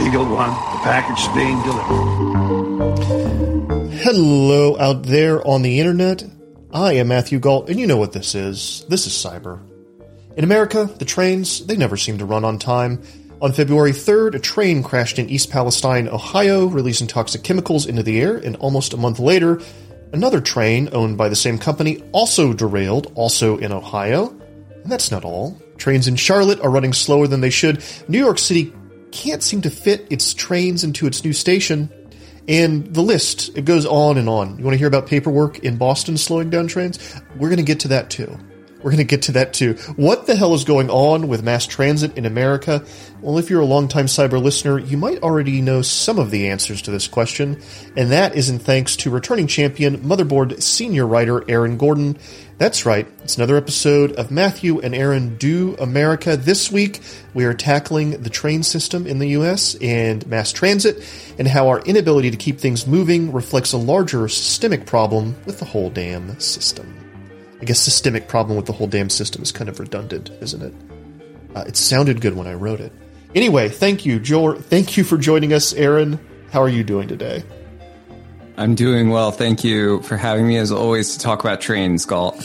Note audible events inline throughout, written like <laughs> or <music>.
Eagle One, the package is being delivered. Hello out there on the internet. I am Matthew Gault, and you know what this is. This is cyber. In America, the trains, they never seem to run on time. On February 3rd, a train crashed in East Palestine, Ohio, releasing toxic chemicals into the air, and almost a month later, another train owned by the same company also derailed, also in Ohio. And that's not all. Trains in Charlotte are running slower than they should. New York City can't seem to fit its trains into its new station. And the list, it goes on and on. You want to hear about paperwork in Boston slowing down trains? We're going to get to that too. We're going to get to that too. What the hell is going on with mass transit in America? Well, if you're a longtime cyber listener, you might already know some of the answers to this question, and that is in thanks to returning champion, Motherboard senior writer Aaron Gordon. That's right, it's another episode of Matthew and Aaron Do America. This week, we are tackling the train system in the US and mass transit, and how our inability to keep things moving reflects a larger systemic problem with the whole damn system. I guess systemic problem with the whole damn system is kind of redundant, isn't it? Uh, it sounded good when I wrote it. Anyway, thank you, Joel. Thank you for joining us, Aaron. How are you doing today? I'm doing well. Thank you for having me, as always, to talk about trains, Gault.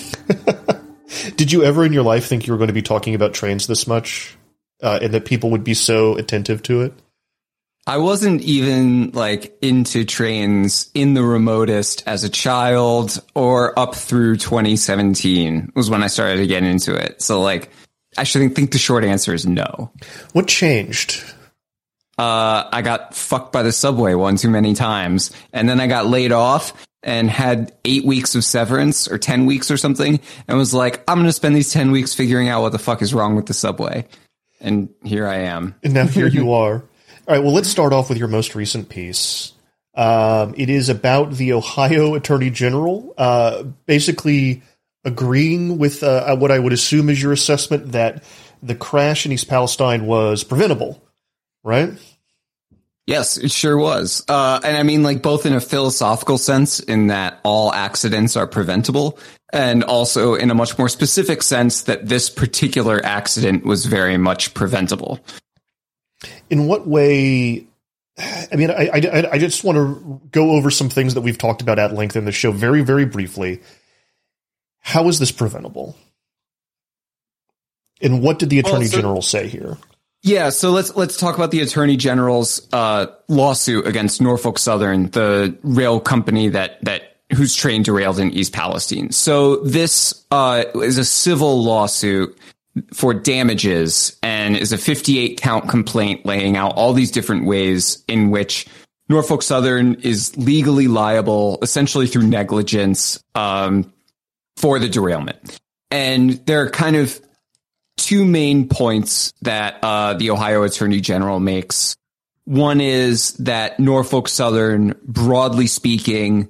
<laughs> Did you ever in your life think you were going to be talking about trains this much, uh, and that people would be so attentive to it? I wasn't even like into trains in the remotest as a child or up through 2017 was when I started to get into it. So like, I should think the short answer is no. What changed? Uh, I got fucked by the subway one too many times and then I got laid off and had eight weeks of severance or 10 weeks or something and was like, I'm going to spend these 10 weeks figuring out what the fuck is wrong with the subway. And here I am. And now here you <laughs> are. All right, well, let's start off with your most recent piece. Um, it is about the Ohio Attorney General uh, basically agreeing with uh, what I would assume is your assessment that the crash in East Palestine was preventable, right? Yes, it sure was. Uh, and I mean, like, both in a philosophical sense, in that all accidents are preventable, and also in a much more specific sense that this particular accident was very much preventable in what way I mean, I, I, I, just want to go over some things that we've talked about at length in the show very, very briefly. How is this preventable? And what did the attorney so, general say here? Yeah, so let's let's talk about the attorney general's uh, lawsuit against Norfolk Southern, the rail company that that whose train derailed in East Palestine. So this uh, is a civil lawsuit for damages and is a 58 count complaint laying out all these different ways in which Norfolk Southern is legally liable, essentially through negligence, um, for the derailment. And there are kind of two main points that uh, the Ohio Attorney General makes. One is that Norfolk Southern, broadly speaking,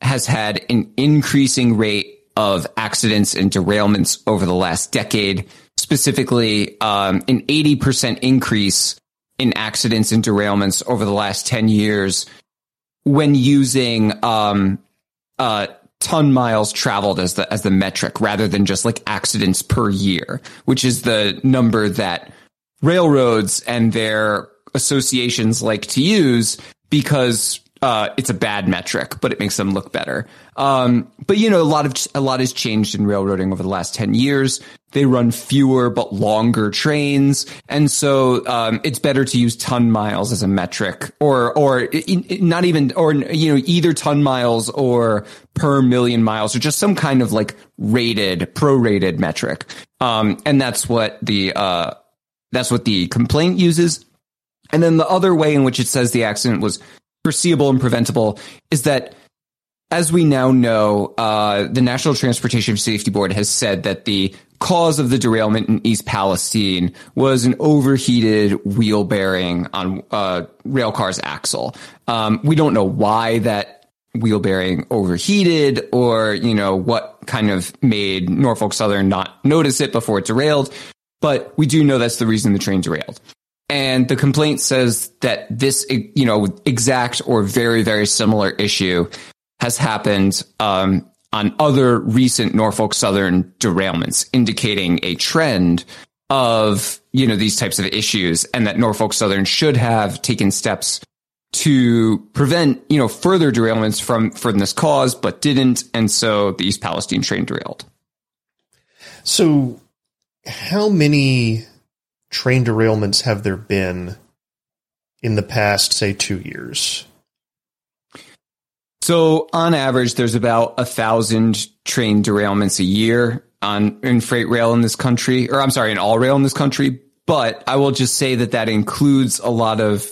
has had an increasing rate of accidents and derailments over the last decade, specifically um, an 80% increase in accidents and derailments over the last 10 years when using um, uh, ton miles traveled as the as the metric rather than just like accidents per year, which is the number that railroads and their associations like to use because uh, it's a bad metric, but it makes them look better. Um, but you know, a lot of a lot has changed in railroading over the last ten years. They run fewer but longer trains, and so um, it's better to use ton miles as a metric, or or not even, or you know, either ton miles or per million miles, or just some kind of like rated, prorated metric. Um, and that's what the uh, that's what the complaint uses. And then the other way in which it says the accident was foreseeable and preventable is that as we now know, uh, the National Transportation Safety Board has said that the cause of the derailment in East Palestine was an overheated wheel bearing on uh, rail car's axle. Um, we don't know why that wheel bearing overheated or, you know, what kind of made Norfolk Southern not notice it before it derailed. But we do know that's the reason the train derailed. And the complaint says that this, you know, exact or very, very similar issue has happened um, on other recent Norfolk Southern derailments, indicating a trend of, you know, these types of issues and that Norfolk Southern should have taken steps to prevent, you know, further derailments from, from this cause, but didn't. And so the East Palestine train derailed. So how many train derailments have there been in the past, say, two years? So on average, there's about a thousand train derailments a year on in freight rail in this country, or I'm sorry, in all rail in this country. But I will just say that that includes a lot of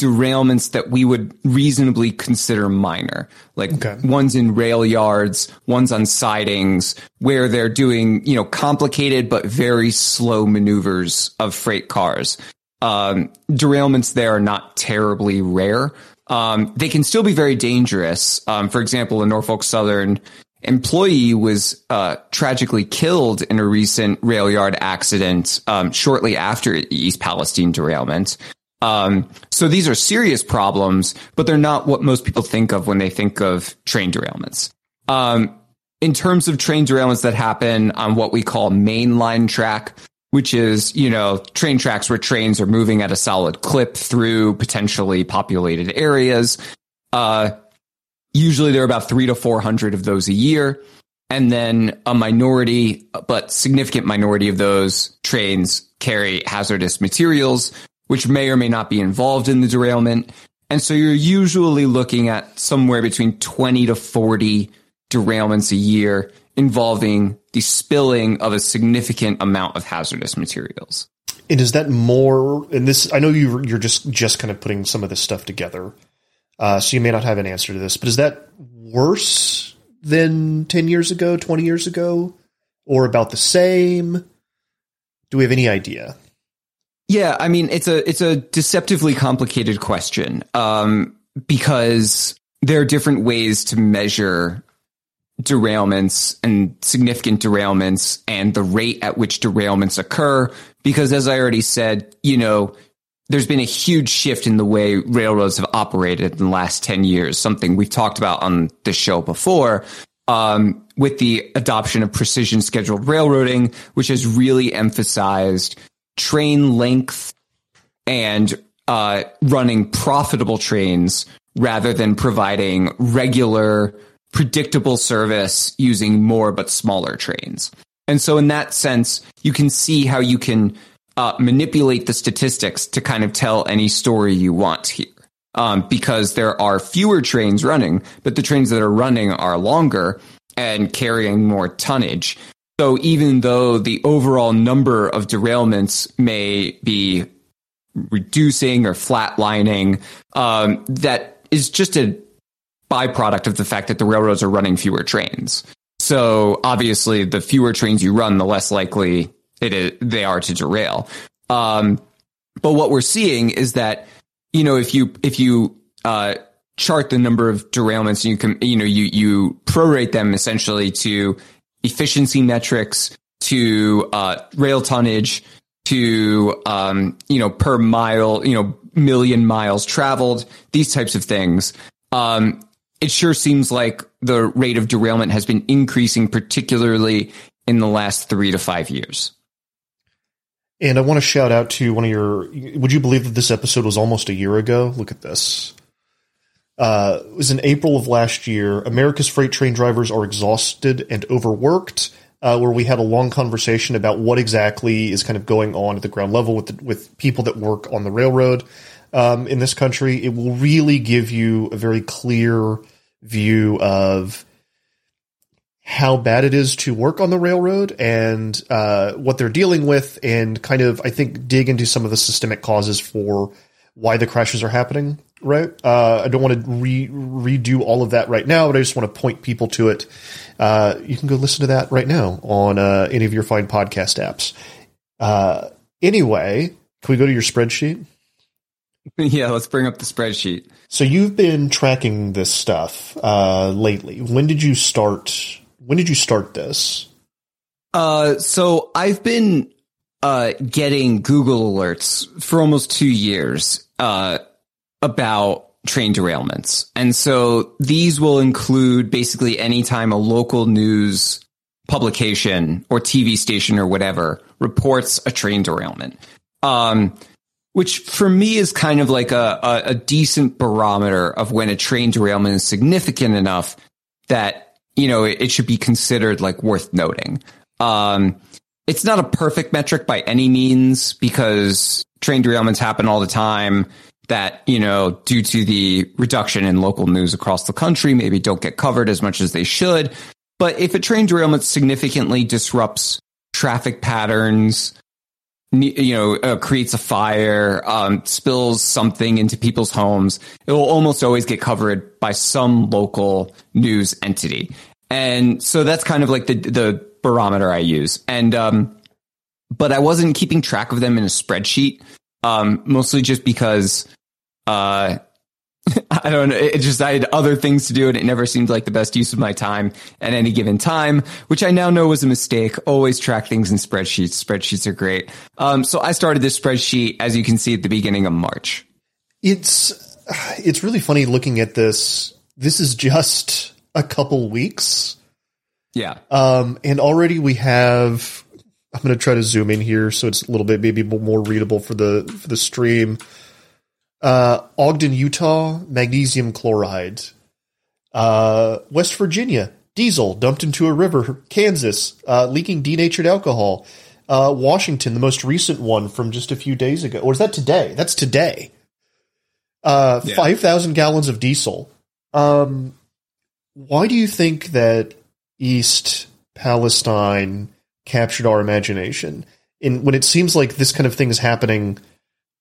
derailments that we would reasonably consider minor, like okay. ones in rail yards, ones on sidings, where they're doing, you know, complicated but very slow maneuvers of freight cars. Um, derailments there are not terribly rare. Um, they can still be very dangerous. Um, for example, a Norfolk Southern employee was uh, tragically killed in a recent rail yard accident um, shortly after East Palestine derailment. Um, so these are serious problems, but they're not what most people think of when they think of train derailments. Um, in terms of train derailments that happen on what we call mainline track, which is, you know, train tracks where trains are moving at a solid clip through potentially populated areas. Uh, usually there are about three to 400 of those a year. And then a minority, but significant minority of those trains carry hazardous materials, which may or may not be involved in the derailment. And so you're usually looking at somewhere between 20 to 40 derailments a year involving the spilling of a significant amount of hazardous materials. And is that more? And this, I know you you're just just kind of putting some of this stuff together, uh, so you may not have an answer to this. But is that worse than ten years ago, twenty years ago, or about the same? Do we have any idea? Yeah, I mean it's a it's a deceptively complicated question um, because there are different ways to measure derailments and significant derailments and the rate at which derailments occur. Because as I already said, you know, there's been a huge shift in the way railroads have operated in the last 10 years, something we've talked about on the show before. Um, with the adoption of precision scheduled railroading, which has really emphasized train length and uh, running profitable trains rather than providing regular, predictable service using more but smaller trains. And so, in that sense, you can see how you can uh, manipulate the statistics to kind of tell any story you want here. Um, because there are fewer trains running, but the trains that are running are longer and carrying more tonnage. So even though the overall number of derailments may be reducing or flatlining, um, that is just a byproduct of the fact that the railroads are running fewer trains. So obviously, the fewer trains you run, the less likely it is, they are to derail. Um, but what we're seeing is that you know if you if you uh, chart the number of derailments, you can you know you you prorate them essentially to efficiency metrics to uh, rail tonnage to um, you know per mile you know million miles traveled these types of things. Um, it sure seems like the rate of derailment has been increasing particularly in the last three to five years. And i want to shout out to one of your would you believe that this episode was almost a year ago? Look at this uh, it was in April of last year. America's freight train drivers are exhausted and overworked. Uh, where we had a long conversation about what exactly is kind of going on at the ground level with the, with people that work on the railroad um, in this country. It will really give you a very clear view of how bad it is to work on the railroad and uh, what they're dealing with, and kind of I think dig into some of the systemic causes for why the crashes are happening right? Uh, I don't want to re- redo all of that right now, but I just want to point people to it. Uh, you can go listen to that right now on uh, any of your fine podcast apps. Uh, anyway, can we go to your spreadsheet? <laughs> Yeah, let's bring up the spreadsheet. So you've been tracking this stuff uh, lately. When did you start? When did you start this? Uh, so I've been uh, getting Google alerts for almost two years. Uh, about train derailments. And so these will include basically anytime a local news publication or TV station or whatever reports a train derailment. Um, which for me is kind of like a, a, a, decent barometer of when a train derailment is significant enough that, you know, it, it should be considered like worth noting. Um, it's not a perfect metric by any means because train derailments happen all the time that, you know, due to the reduction in local news across the country, maybe don't get covered as much as they should. But if a train derailment significantly disrupts traffic patterns, you know, uh, creates a fire, um, spills something into people's homes, it will almost always get covered by some local news entity. And so that's kind of like the, the barometer I use. And, um, but I wasn't keeping track of them in a spreadsheet, um, mostly just because, uh, <laughs> I don't know. It just, I had other things to do and it never seemed like the best use of my time at any given time, which I now know was a mistake. Always track things in spreadsheets. Spreadsheets are great. Um, so I started this spreadsheet, as you can see at the beginning of March. It's, it's really funny looking at this. This is just a couple weeks. Yeah. Um, and already we have, I'm going to try to zoom in here so it's a little bit maybe more readable for the, for the stream uh, Ogden, Utah, magnesium chloride. Uh, West Virginia, diesel dumped into a river. Kansas, uh, leaking denatured alcohol. Uh, Washington, the most recent one from just a few days ago. Or is that today? That's today. Uh, yeah. 5,000 gallons of diesel. Um, why do you think that East Palestine captured our imagination in when it seems like this kind of thing is happening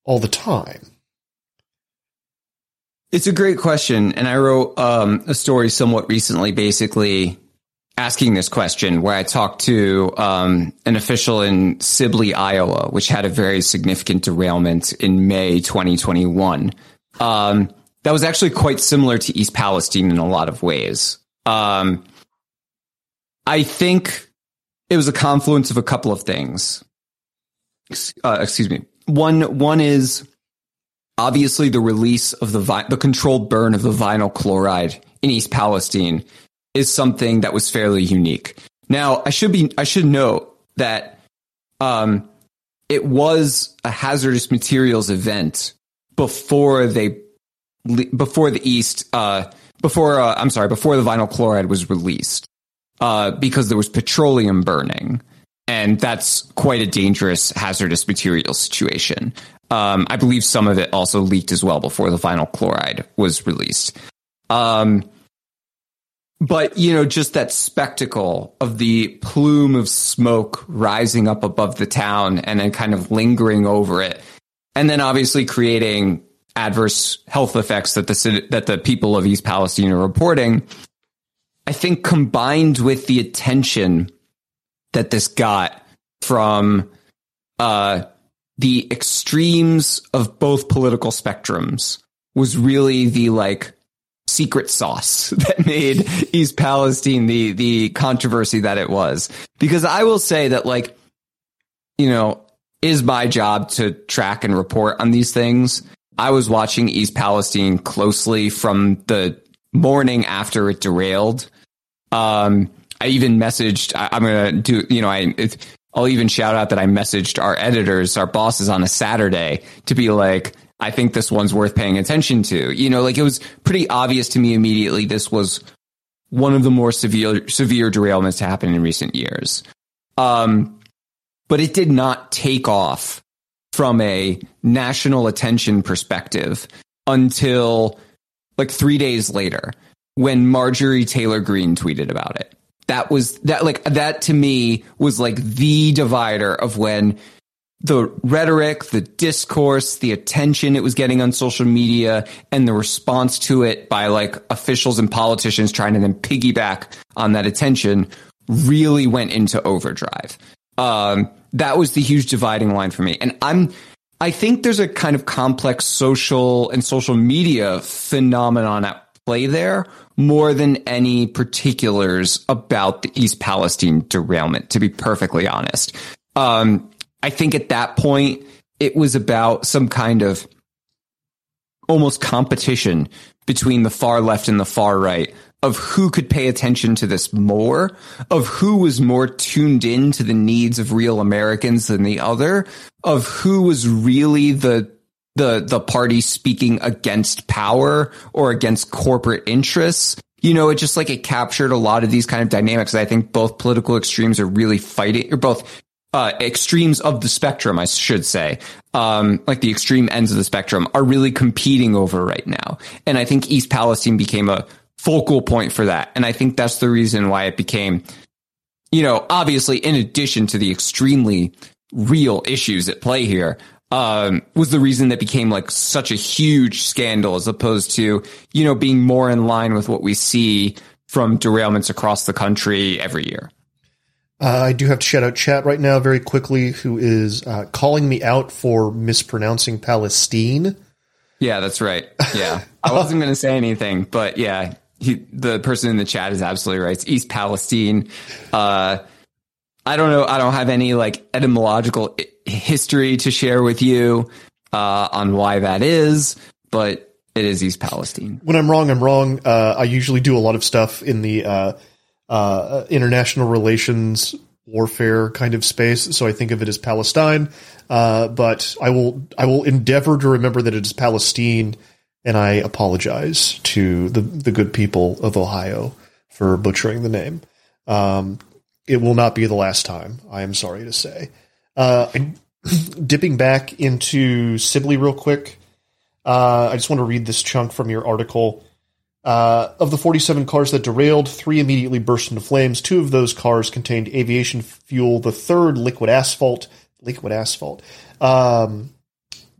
all the time? It's a great question. And I wrote um, a story somewhat recently, basically asking this question where I talked to um, an official in Sibley, Iowa, which had a very significant derailment in May 2021. Um, that was actually quite similar to East Palestine in a lot of ways. Um, I think it was a confluence of a couple of things. Uh, excuse me. One, one is Obviously, the release of the vi- the controlled burn of the vinyl chloride in East Palestine is something that was fairly unique. Now, I should be I should note that um, it was a hazardous materials event before they before the East uh, before uh, I'm sorry before the vinyl chloride was released uh, because there was petroleum burning and that's quite a dangerous hazardous material situation. Um, I believe some of it also leaked as well before the vinyl chloride was released. Um, but you know, just that spectacle of the plume of smoke rising up above the town and then kind of lingering over it, and then obviously creating adverse health effects that the that the people of East Palestine are reporting. I think combined with the attention that this got from uh, the extremes of both political spectrums was really the like secret sauce <laughs> that made East Palestine the the controversy that it was. Because I will say that like you know, is my job to track and report on these things. I was watching East Palestine closely from the morning after it derailed. Um, I even messaged. I, am gonna do. You know, I it, I'll even shout out that I messaged our editors, our bosses on a Saturday to be like, I think this one's worth paying attention to. You know, like it was pretty obvious to me immediately this was one of the more severe severe derailments to happen in recent years. Um, but it did not take off from a national attention perspective until like three days later when Marjorie Taylor Greene tweeted about it that was that like that to me was like the divider of when the rhetoric, the discourse, the attention it was getting on social media and the response to it by like officials and politicians trying to then piggyback on that attention really went into overdrive. Um, that was the huge dividing line for me. And I'm, I think there's a kind of complex social and social media phenomenon at play there more than any particulars about the East Palestine derailment, to be perfectly honest. Um, I think at that point, it was about some kind of almost competition between the far left and the far right of who could pay attention to this more, of who was more tuned in to the needs of real Americans than the other, of who was really the the the party speaking against power or against corporate interests. You know, it just like it captured a lot of these kind of dynamics. I think both political extremes are really fighting, or both uh, extremes of the spectrum, I should say, um, like the extreme ends of the spectrum, are really competing over right now. And I think East Palestine became a focal point for that. And I think that's the reason why it became, you know, obviously in addition to the extremely real issues at play here, um, was the reason that became like such a huge scandal as opposed to, you know, being more in line with what we see from derailments across the country every year. Uh, I do have to shout out chat right now very quickly, who is uh, calling me out for mispronouncing Palestine. Yeah, that's right. Yeah. <laughs> I wasn't going to say anything, but yeah, he, the person in the chat is absolutely right. It's East Palestine. Uh, I don't know. I don't have any like etymological history to share with you uh, on why that is, but it is East Palestine. When I'm wrong, I'm wrong. Uh, I usually do a lot of stuff in the uh, uh, international relations warfare kind of space, so I think of it as Palestine. Uh, but I will I will endeavor to remember that it is Palestine and I apologize to the the good people of Ohio for butchering the name. Um, it will not be the last time. I am sorry to say. Uh, <clears throat> dipping back into Sibley real quick. Uh, I just want to read this chunk from your article. Uh, of the 47 cars that derailed, three immediately burst into flames. Two of those cars contained aviation fuel. The third, liquid asphalt. Liquid asphalt. Um,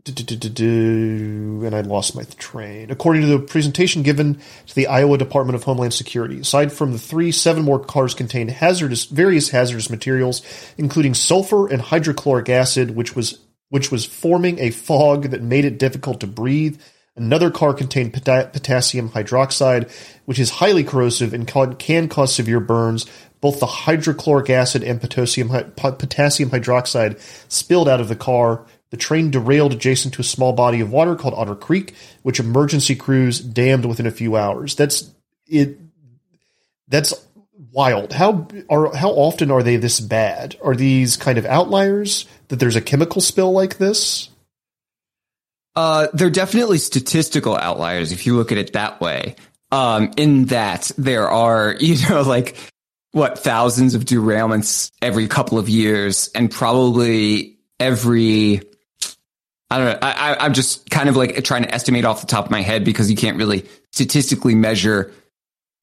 and I lost my train. According to the presentation given to the Iowa Department of Homeland Security, aside from the three, seven more cars contained hazardous, various hazardous materials, including sulfur and hydrochloric acid, which was which was forming a fog that made it difficult to breathe. Another car contained potassium hydroxide, which is highly corrosive and can cause severe burns. Both the hydrochloric acid and potassium, potassium hydroxide spilled out of the car, the train derailed adjacent to a small body of water called Otter Creek, which emergency crews dammed within a few hours. That's it. That's wild. How are how often are they this bad? Are these kind of outliers that there's a chemical spill like this? Uh, they're definitely statistical outliers if you look at it that way. Um, in that there are, <laughs> you know, like what thousands of derailments every couple of years and probably every I don't know. I, am just kind of like trying to estimate off the top of my head because you can't really statistically measure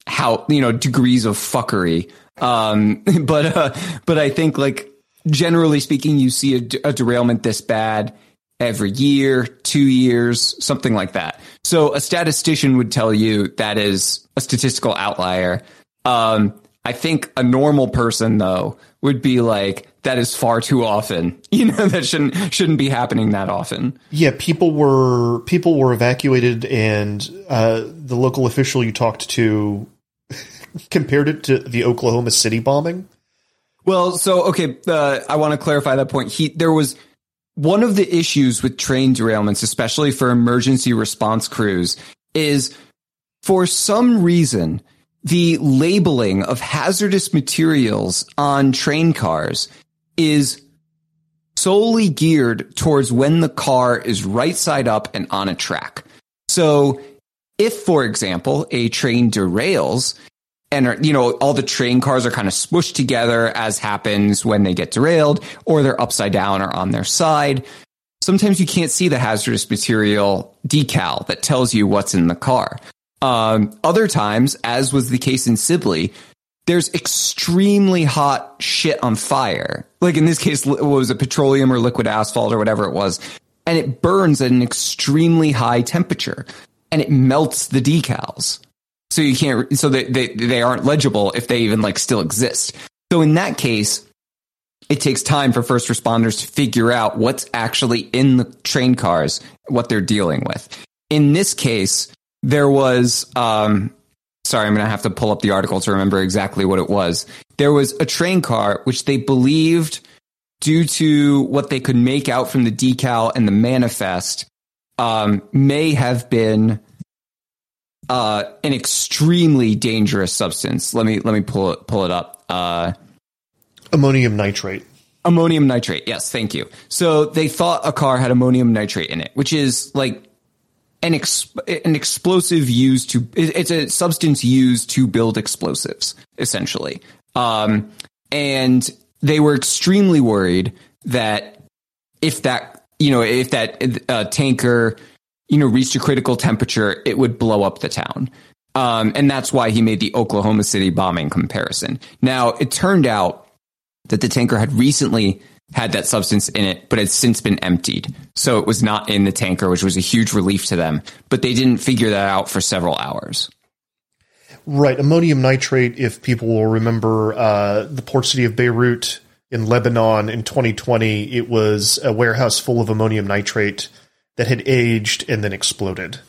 how you know degrees of fuckery. Um, <laughs> but uh, but I think like generally speaking, you see a, a derailment this bad every year, two years, something like that. So a statistician would tell you that is a statistical outlier. Um, I think a normal person though would be like, that is far too often. <laughs> You know, that shouldn't shouldn't be happening that often. Yeah, people were people were evacuated, and uh, the local official you talked to <laughs> compared it to the Oklahoma City bombing. Well, so okay, uh, I want to clarify that point. He there was one of the issues with train derailments, especially for emergency response crews, is for some reason the labeling of hazardous materials on train cars is solely geared towards when the car is right side up and on a track. So if, for example, a train derails and, you know, all the train cars are kind of smushed together as happens when they get derailed or they're upside down or on their side. Sometimes you can't see the hazardous material decal that tells you what's in the car. Um, other times, as was the case in Sibley, there's extremely hot shit on fire. Like in this case, what was it, petroleum or liquid asphalt or whatever it was. And it burns at an extremely high temperature and it melts the decals. So you can't, so they, they, they aren't legible if they even like still exist. So in that case, it takes time for first responders to figure out what's actually in the train cars, what they're dealing with. In this case, there was, um, sorry, I'm going to have to pull up the article to remember exactly what it was. There was a train car, which they believed due to what they could make out from the decal and the manifest um, may have been uh, an extremely dangerous substance. Let me let me pull it pull it up. Uh, Ammonium nitrate. ammonium nitrate. Yes, thank you. So they thought a car had ammonium nitrate in it, which is like an ex- an explosive used to it's a substance used to build explosives essentially. Um, and they were extremely worried that if that you know if that uh, tanker you know reached a critical temperature, it would blow up the town. Um, and that's why he made the Oklahoma City bombing comparison. Now it turned out that the tanker had recently had that substance in it, but had since been emptied. So it was not in the tanker, which was a huge relief to them. But they didn't figure that out for several hours. Right. Ammonium nitrate, if people will remember uh, the port city of Beirut in Lebanon in 2020, it was a warehouse full of ammonium nitrate that had aged and then exploded,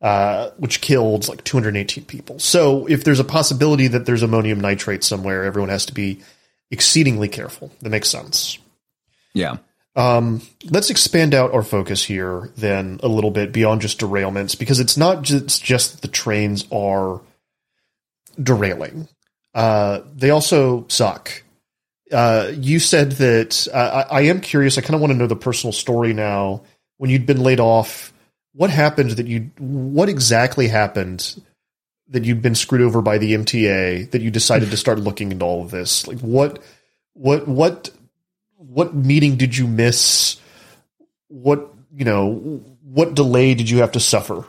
uh, which killed like 218 people. So if there's a possibility that there's ammonium nitrate somewhere, everyone has to be exceedingly careful. That makes sense. Yeah. Um, let's expand out our focus here then a little bit beyond just derailments because it's not just, just the trains are derailing. Uh, they also suck. Uh, you said that uh, I, I am curious. I kind of want to know the personal story now. When you'd been laid off, what happened that you? What exactly happened that you'd been screwed over by the MTA that you decided to start looking into all of this? Like what? What? What? What meeting did you miss? What you know? What delay did you have to suffer?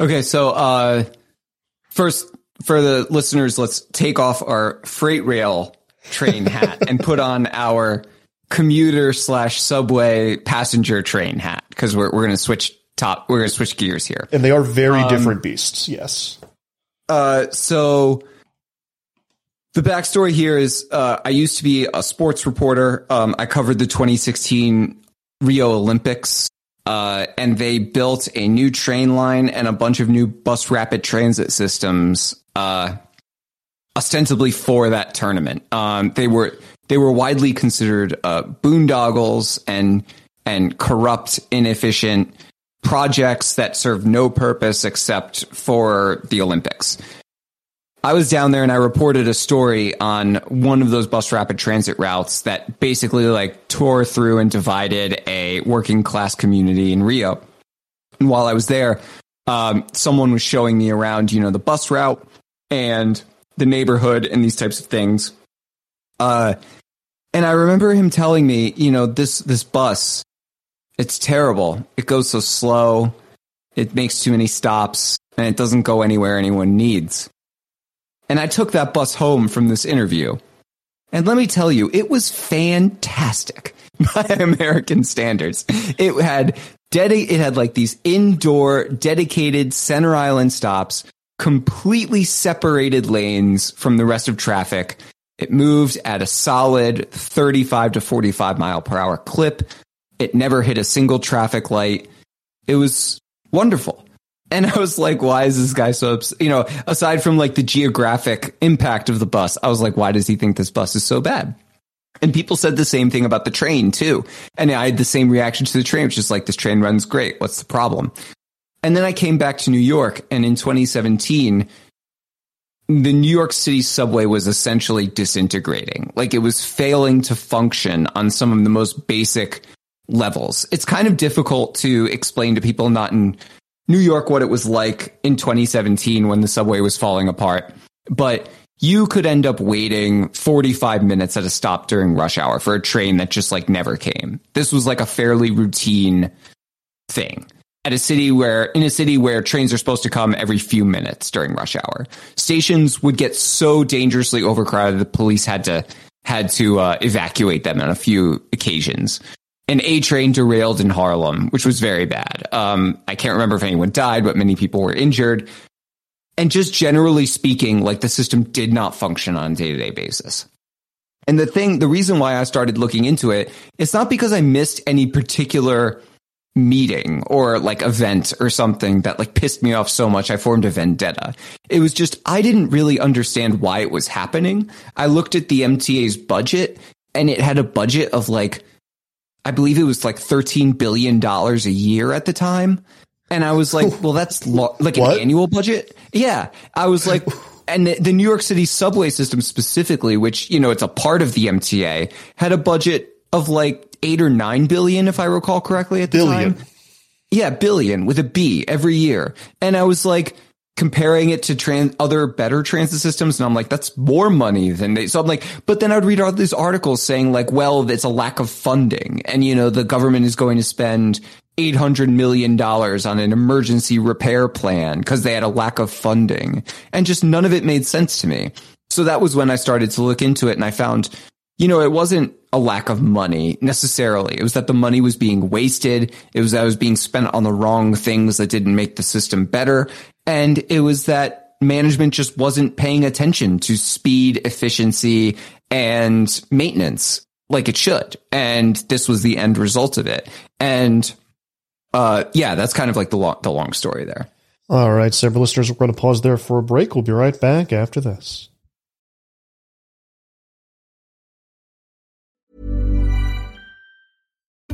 Okay. So, uh, first, for the listeners, let's take off our freight rail train hat <laughs> and put on our commuter slash subway passenger train hat because we're, we're going to switch top, we're going to switch gears here. And they are very Um, different beasts. Yes. Uh, so the backstory here is uh, I used to be a sports reporter. Um, I covered the 2016 Rio Olympics, uh, and they built a new train line and a bunch of new bus rapid transit systems, uh, ostensibly for that tournament. Um, they were they were widely considered uh, boondoggles and and corrupt, inefficient projects that served no purpose except for the Olympics. I was down there and I reported a story on one of those bus rapid transit routes that basically like tore through and divided a working class community in Rio. And while I was there, um, someone was showing me around, you know, the bus route and the neighborhood and these types of things. Uh, and I remember him telling me, you know, this this bus, it's terrible. It goes so slow. It makes too many stops and it doesn't go anywhere anyone needs. And I took that bus home from this interview. And let me tell you, it was fantastic <laughs> by American standards. It had dedi- it had like these indoor dedicated center island stops, completely separated lanes from the rest of traffic. It moved at a solid 35 to 45 mile per hour clip. It never hit a single traffic light. It was wonderful. And I was like, why is this guy so, ups-? you know, aside from like the geographic impact of the bus, I was like, why does he think this bus is so bad? And people said the same thing about the train too. And I had the same reaction to the train, which is like, this train runs great. What's the problem? And then I came back to New York and in 2017, the New York City subway was essentially disintegrating. Like it was failing to function on some of the most basic levels. It's kind of difficult to explain to people not in New York what it was like in 2017 when the subway was falling apart. But you could end up waiting 45 minutes at a stop during rush hour for a train that just like never came. This was like a fairly routine thing at a city where in a city where trains are supposed to come every few minutes during rush hour. Stations would get so dangerously overcrowded the police had to had to uh, evacuate them on a few occasions. An A train derailed in Harlem, which was very bad. Um, I can't remember if anyone died, but many people were injured. And just generally speaking, like the system did not function on a day to day basis. And the thing, the reason why I started looking into it, it's not because I missed any particular meeting or like event or something that like pissed me off so much I formed a vendetta. It was just I didn't really understand why it was happening. I looked at the MTA's budget and it had a budget of like I believe it was like $13 billion a year at the time. And I was like, <laughs> well, that's lo- like an What? annual budget. Yeah. I was like, <laughs> and the, the New York City subway system specifically, which, you know, it's a part of the MTA, had a budget of like eight or nine billion, if I recall correctly at the Billion. time. Yeah, billion with a B every year. And I was like comparing it to trans other better transit systems. And I'm like, that's more money than they. So I'm like, but then I'd read all these articles saying like, well, it's a lack of funding. And, you know, the government is going to spend $800 million on an emergency repair plan because they had a lack of funding and just none of it made sense to me. So that was when I started to look into it and I found, you know, it wasn't a lack of money necessarily. It was that the money was being wasted. It was that it was being spent on the wrong things that didn't make the system better. And it was that management just wasn't paying attention to speed, efficiency, and maintenance like it should. And this was the end result of it. And uh, yeah, that's kind of like the long, the long story there. All right, Cyber listeners, we're going to pause there for a break. We'll be right back after this.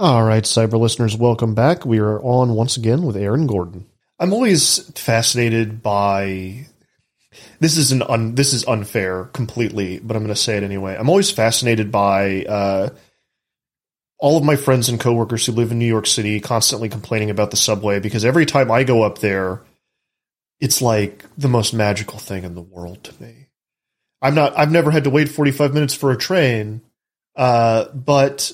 All right, cyber listeners, welcome back. We are on once again with Aaron Gordon. I'm always fascinated by this is an un, this is unfair completely, but I'm going to say it anyway. I'm always fascinated by uh, all of my friends and coworkers who live in New York City constantly complaining about the subway because every time I go up there, it's like the most magical thing in the world to me. I'm not. I've never had to wait 45 minutes for a train, uh, but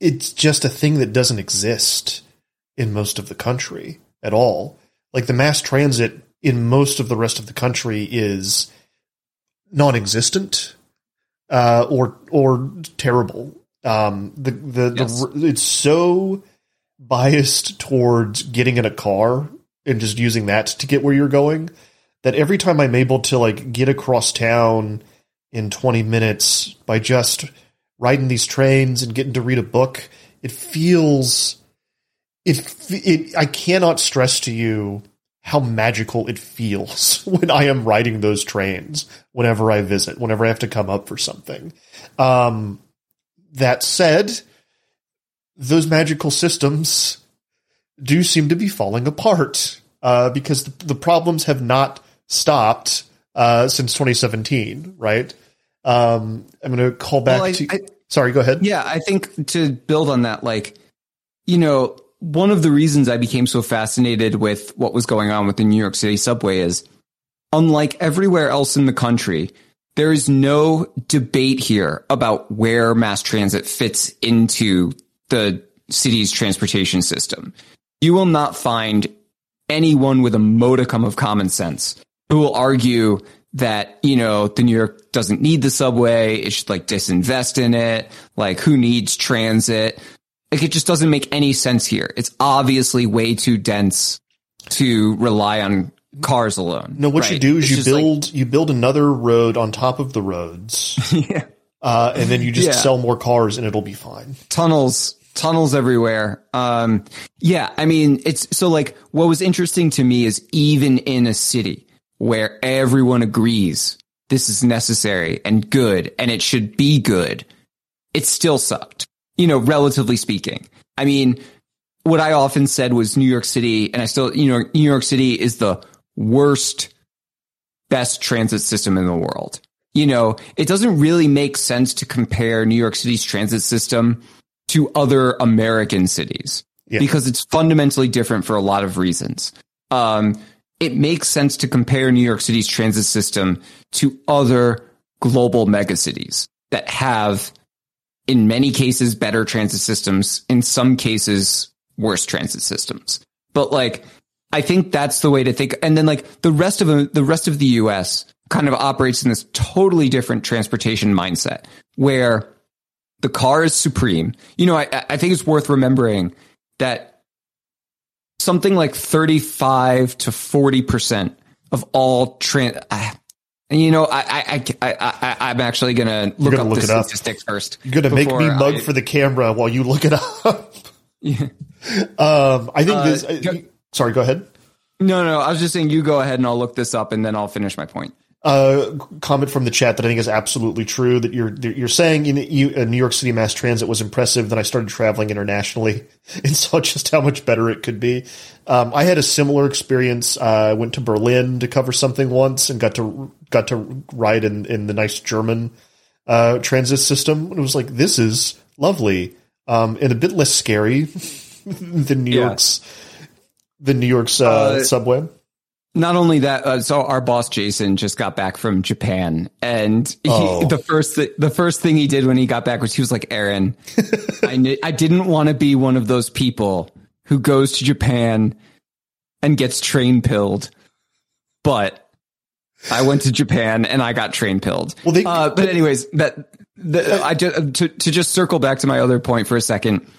it's just a thing that doesn't exist in most of the country at all. Like the mass transit in most of the rest of the country is non-existent uh, or or terrible. Um, the the, Yes. the it's so biased towards getting in a car and just using that to get where you're going that every time I'm able to like get across town in 20 minutes by just riding these trains and getting to read a book, it feels it, it I cannot stress to you how magical it feels <laughs> when I am riding those trains whenever I visit, whenever I have to come up for something. Um, that said, those magical systems do seem to be falling apart uh, because the, the problems have not stopped uh, since 2017, right? Um, I'm going to call back Well, I- to. I- sorry, go ahead. Yeah, I think to build on that, like, you know, one of the reasons I became so fascinated with what was going on with the New York City subway is unlike everywhere else in the country, there is no debate here about where mass transit fits into the city's transportation system. You will not find anyone with a modicum of common sense who will argue that, you know, the New York doesn't need the subway. It should like disinvest in it. Like who needs transit? Like it just doesn't make any sense here. It's obviously way too dense to rely on cars alone. No, what you do is It's you just like- build you build another road on top of the roads, <laughs> yeah, uh, and then you just Yeah. sell more cars, and it'll be fine. tunnels tunnels everywhere um yeah i mean it's so like what was interesting to me is even in a city where everyone agrees this is necessary and good and it should be good it still sucked you know relatively speaking i mean what i often said was new york city and i still you know new york city is the worst best transit system in the world. You know, it doesn't really make sense to compare New York City's transit system to other American cities Yeah. because it's fundamentally different for a lot of reasons. Um, it makes sense to compare New York City's transit system to other global megacities that have, in many cases, better transit systems, in some cases, worse transit systems. But like, I think that's the way to think. And then like the rest of the, rest of the US kind of operates in this totally different transportation mindset where the car is supreme. You know, I, I think it's worth remembering that something like 35 to 40% of all trans, and you know, I, I, I, I, I am actually gonna look gonna up look the it up. statistics first. You're gonna make me mug I- for the camera while you look it up. <laughs> Yeah. Um, I think Uh, this. uh, go- sorry, go ahead. No, no, I was just saying you go ahead and I'll look this up and then I'll finish my point. Uh, comment from the chat that I think is absolutely true. That you're that you're saying in you, uh, New York City mass transit was impressive. Then I started traveling internationally <laughs> and saw just how much better it could be. Um, I had a similar experience. Uh, I went to Berlin to cover something once and got to got to ride in in the nice German uh, transit system. And it was like this is lovely um, and a bit less scary <laughs> than New Yeah. York's the New York's uh, Uh, subway. Not only that, uh, so our boss Jason just got back from Japan, and he, Oh. the first th- the first thing he did when he got back was he was like, "Aaron, <laughs> I kn- I didn't want to be one of those people who goes to Japan and gets train pilled, but I went to Japan and I got train pilled." Well, they- uh, but anyways, that the, I just to to just circle back to my other point for a second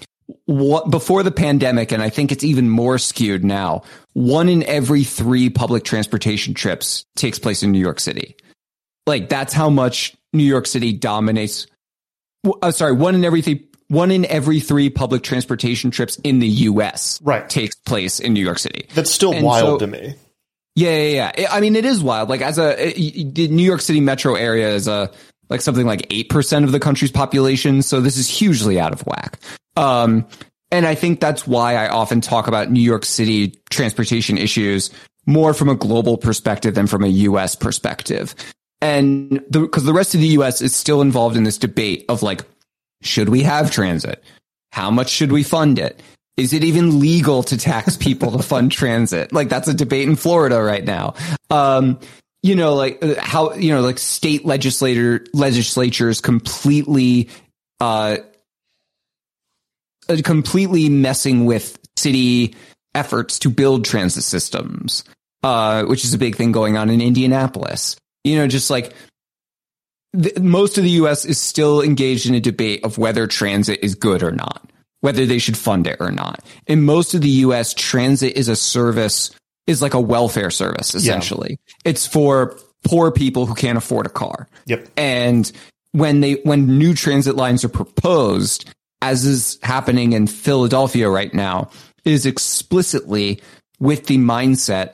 what before the pandemic, and I think it's even more skewed now. One in every three public transportation trips takes place in New York City. Like that's how much New York City dominates. Uh, sorry, one in every three, one in every three public transportation trips in the U.S. Right. takes place in New York City. That's still and wild so- to me. Yeah, yeah, yeah. I mean, it is wild. Like as a the New York City metro area is a like something like eight percent of the country's population, so this is hugely out of whack. Um, and I think that's why I often talk about New York City transportation issues more from a global perspective than from a U.S. perspective. And because the, rest of the U.S. is still involved in this debate of like, should we have transit? How much should we fund it? Is it even legal to tax people to fund <laughs> transit? Like that's a debate in Florida right now. Um, you know, like uh, how, you know, like state legislator, legislatures completely, uh, uh, completely messing with city efforts to build transit systems, uh, which is a big thing going on in Indianapolis. You know, just like most of the US is still engaged in a debate of whether transit is good or not, whether they should fund it or not. In most of the US, transit is a service, is like a welfare service, essentially. It's for poor people who can't afford a car. Yep. And when they when new transit lines are proposed, as is happening in Philadelphia right now, is explicitly with the mindset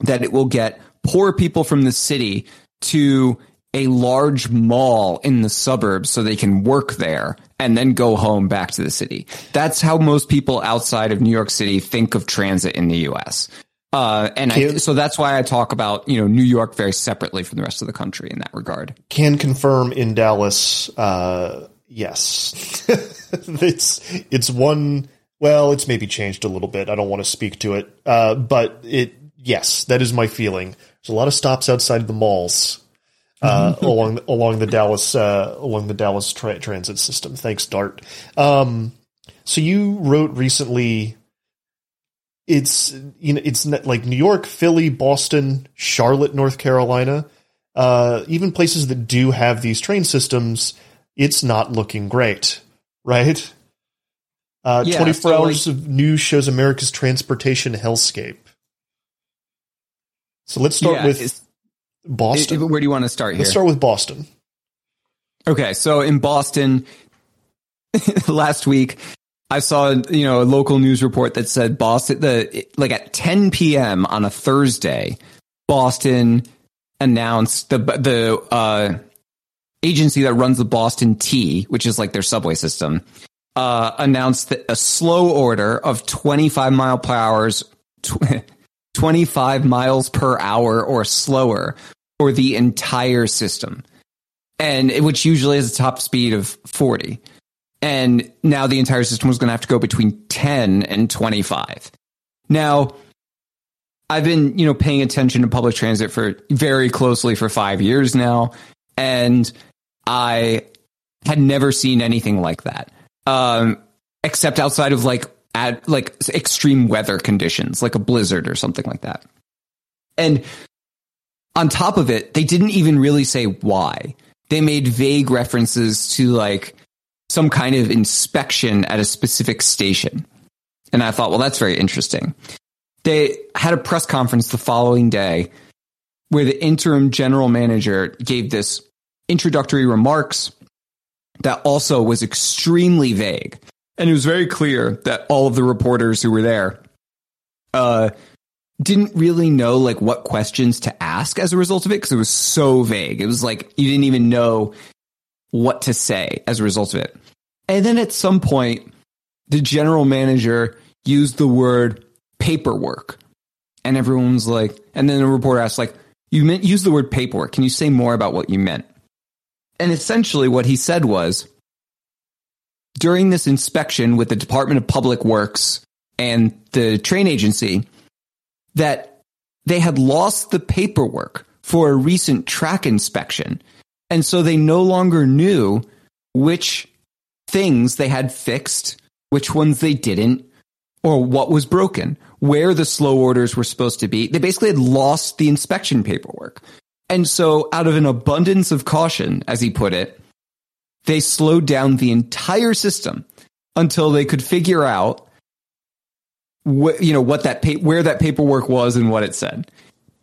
that it will get poor people from the city to a large mall in the suburbs so they can work there and then go home back to the city. That's how most people outside of New York City think of transit in the US. Uh, and I, so that's why I talk about, you know, New York very separately from the rest of the country in that regard. can confirm in Dallas. Uh, yes, <laughs> it's it's one. Well, it's maybe changed a little bit. I don't want to speak to it, uh, but it yes, that is my feeling. There's a lot of stops outside the malls uh, <laughs> along along the Dallas uh, along the Dallas tra- transit system. Thanks, Dart. Um, so you wrote recently. It's you know it's like New York, Philly, Boston, Charlotte, North Carolina uh, even places that do have these train systems, it's not looking great, right? Uh, Yeah, 24 so, hours of news shows America's transportation hellscape. So let's start Yeah, with Boston. Where do you want to start here? let's start with Boston. Okay, so in Boston <laughs> last week, I saw you know a local news report that said Boston the like at 10 p.m. on a Thursday, Boston announced the the uh, agency that runs the Boston T, which is like their subway system, uh, announced that a slow order of 25 mile per hours. Tw- <laughs> 25 miles per hour or slower for the entire system and which usually has a top speed of 40 and now the entire system was going to have to go between 10 and 25 now i've been you know paying attention to public transit for very closely for 5 years now and i had never seen anything like that um except outside of like at like extreme weather conditions, like a blizzard or something like that. And on top of it, they didn't even really say why. They made vague references to like some kind of inspection at a specific station. And I thought, well, that's very interesting. They had a press conference the following day where the interim general manager gave this introductory remarks that also was extremely vague. And it was very clear that all of the reporters who were there uh, didn't really know like what questions to ask as a result of it because it was so vague. It was like you didn't even know what to say as a result of it. And then at some point, the general manager used the word paperwork. And everyone's like, and then the reporter asked, like, you meant use the word paperwork. Can you say more about what you meant? And essentially what he said was during this inspection with the Department of Public Works and the train agency that they had lost the paperwork for a recent track inspection. And so they no longer knew which things they had fixed, which ones they didn't, or what was broken, where the slow orders were supposed to be. They basically had lost the inspection paperwork. And so, out of an abundance of caution, as he put it, they slowed down the entire system until they could figure out wh- you know what that pa- where that paperwork was and what it said.